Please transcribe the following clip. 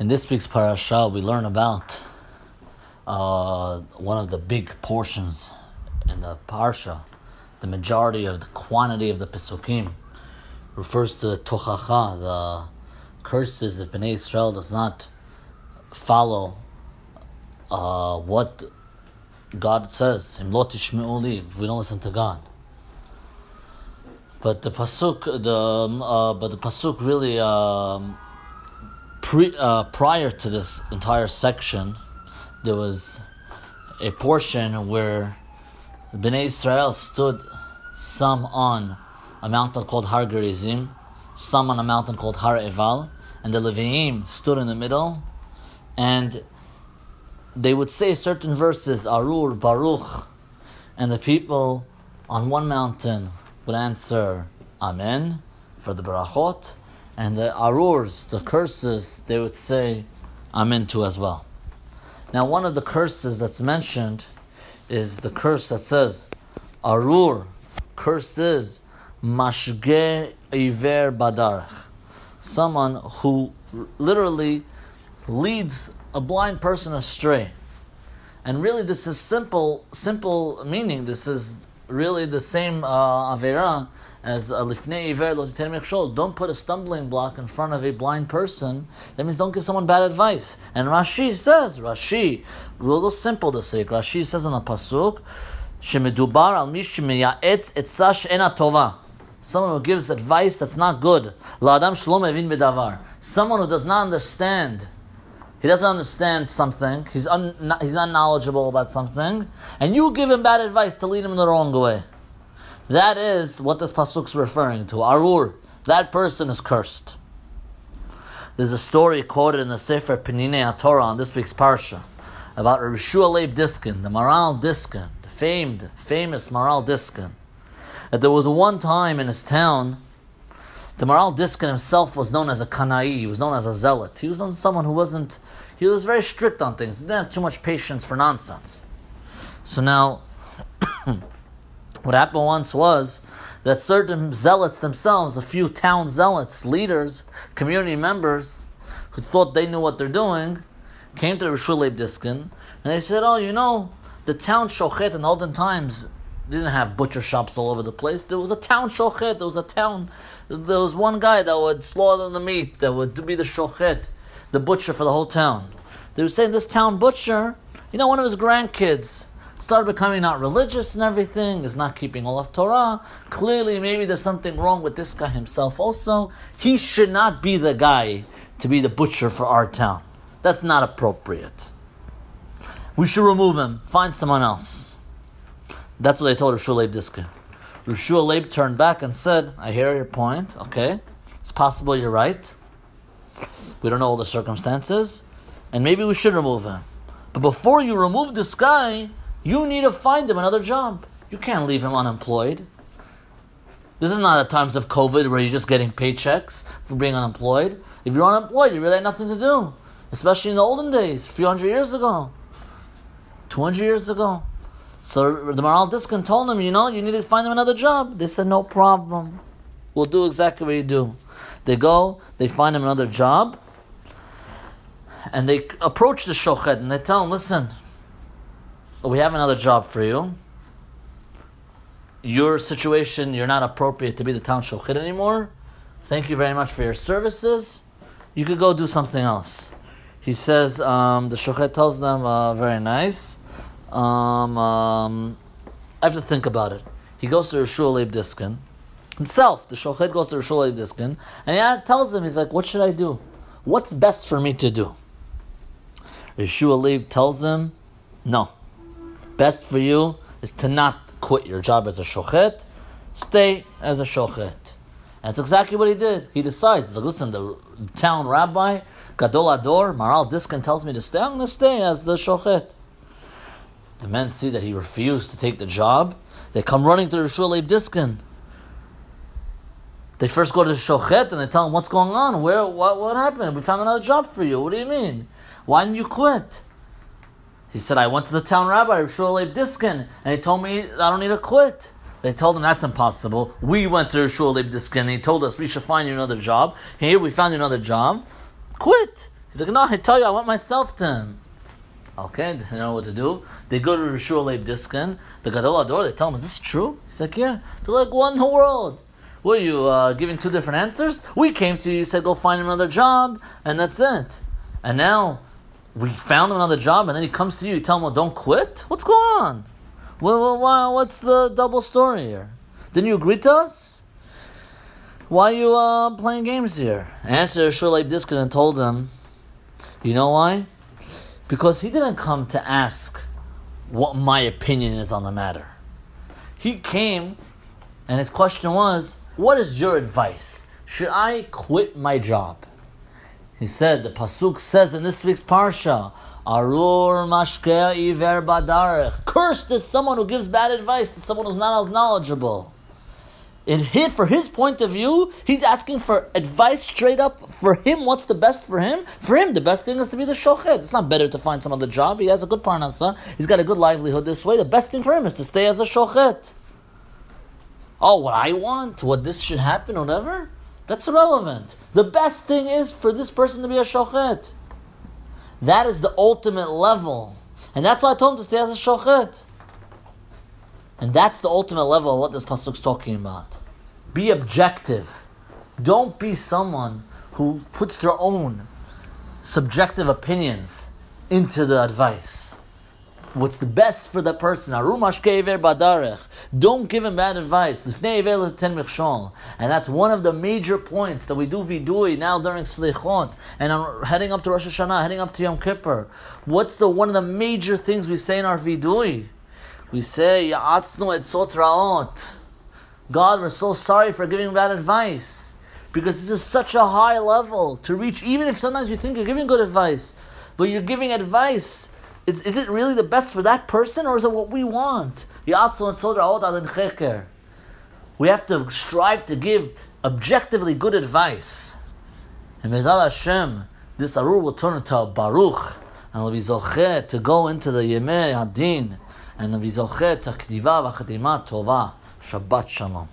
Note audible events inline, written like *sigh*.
In this week's parasha, we learn about uh, one of the big portions in the parsha. The majority of the quantity of the pesukim refers to tochacha, the curses if Bnei Israel does not follow uh, what God says. If we don't listen to God. But the pasuk, the uh, but the pasuk really um, pre, uh, prior to this entire section, there was a portion where Bnei Israel stood some on a mountain called Har Gerizim, some on a mountain called Har Eval, and the Leviim stood in the middle, and they would say certain verses, Arur, Baruch, and the people on one mountain would answer Amen for the barachot, and the arurs, the curses, they would say Amen to as well. Now, one of the curses that's mentioned is the curse that says Arur, curses, Mashge Iver Badarch, someone who literally leads a blind person astray. And really, this is simple, simple meaning. This is really the same uh, avera as uh, lifnei iver lo Don't put a stumbling block in front of a blind person. That means don't give someone bad advice. And Rashi says, Rashi, real simple to say. Rashi says in the pasuk, shemidubar al mish etz etzash ena tova. Someone who gives advice that's not good. La'adam shalom evin bedavar. Someone who does not understand he doesn't understand something. He's un, he's not knowledgeable about something, and you give him bad advice to lead him in the wrong way. That is what this pasuk's referring to. Arur, that person is cursed. There's a story quoted in the Sefer Peninei Torah on this week's parsha about Rabbi Leib Diskin, the Maharal Diskin, the famed, famous Maharal Diskin. That there was one time in his town the Maharal Diskin himself was known as a Kanai, he was known as a zealot. He was known as someone who wasn't, he was very strict on things, he didn't have too much patience for nonsense. So now, *coughs* what happened once was that certain zealots themselves, a few town zealots, leaders, community members, who thought they knew what they're doing, came to Rishuleb Diskin, and they said, Oh, you know, the town Shochet in olden times didn't have butcher shops all over the place. There was a town shochet. There was a town. There was one guy that would slaughter the meat. That would be the shochet, the butcher for the whole town. They were saying this town butcher, you know, one of his grandkids started becoming not religious and everything. Is not keeping all of Torah. Clearly, maybe there's something wrong with this guy himself. Also, he should not be the guy to be the butcher for our town. That's not appropriate. We should remove him. Find someone else. That's what they told Rishua Leib Diskin. Rishua Leib turned back and said, I hear your point, okay. It's possible you're right. We don't know all the circumstances. And maybe we should remove him. But before you remove this guy, you need to find him another job. You can't leave him unemployed. This is not at times of COVID where you're just getting paychecks for being unemployed. If you're unemployed, you really have nothing to do. Especially in the olden days, a few hundred years ago, 200 years ago. So the Maharal Diskin told them, you know, you need to find them another job. They said, no problem. We'll do exactly what you do. They go, they find him another job, and they approach the shochet and they tell him, listen, we have another job for you. Your situation, you're not appropriate to be the town shochet anymore. Thank you very much for your services. You could go do something else. He says, um, the shochet tells them, uh, very nice. Um, um, I have to think about it. He goes to Rishua Leib Diskin. Himself, the Shochet goes to Rishua Leib Diskin, and he tells him, he's like, what should I do? What's best for me to do? Rishua Leib tells him, no. Best for you is to not quit your job as a Shochet, stay as a Shochet. That's exactly what he did. He decides, like, listen, the town rabbi, Gadol Ador, Maharal Diskin tells me to stay, I'm going to stay as the Shochet the men see that he refused to take the job, they come running to Leib Diskin. They first go to the Shochet and they tell him what's going on. Where what what happened? We found another job for you. What do you mean? Why didn't you quit? He said, I went to the town rabbi, Rishua Diskin, and he told me I don't need to quit. They told him that's impossible. We went to Rishua Diskin and he told us we should find you another job. Here we found you another job. Quit. He's like, no, I tell you, I went myself to him. Okay, they know what to do. They go to Rishur Leib Diskin, the Gadol Ador, they tell him, is this true? He's like, yeah. They're like, in the world? Are you, uh, giving two different answers? We came to you, you said go find another job, and that's it. And now, we found him another job, and then he comes to you, you tell him, well, don't quit? What's going on? Well, well, what's the double story here? Didn't you agree to us? Why are you uh, playing games here? Answer Shulay Diskin and told him, you know why? Because he didn't come to ask what my opinion is on the matter. He came, and his question was, what is your advice? Should I quit my job? He said, the Pasuk says in this week's Parsha, Arur mashkea iver badarech. Cursed is someone who gives bad advice to someone who's not as knowledgeable. In his, for his point of view, he's asking for advice straight up for him. What's the best for him? For him, the best thing is to be the shochet. It's not better to find some other job. He has a good parnasa. He's got a good livelihood this way. The best thing for him is to stay as a shochet. Oh, what I want, what this should happen, whatever, that's irrelevant. The best thing is for this person to be a shochet. That is the ultimate level. And that's why I told him to stay as a shochet. And that's the ultimate level of what this pasuk's talking about. Be objective. Don't be someone who puts their own subjective opinions into the advice. What's the best for that person? Don't give him bad advice. And that's one of the major points that we do vidui now during Slichot and I'm heading up to Rosh Hashanah, heading up to Yom Kippur. What's the one of the major things we say in our vidui? We say, Ya'atznu et. God, we're so sorry for giving bad advice. Because this is such a high level to reach, even if sometimes you think you're giving good advice, but you're giving advice is, is it really the best for that person, or is it what we want? We have to strive to give objectively good advice. And Mezal Hashem, this Arur will turn into a Baruch, and will be zochet to go into the Yemei Hadin, and will be zochet to Kdiva v'Chatima Tova. Shabbat Shalom.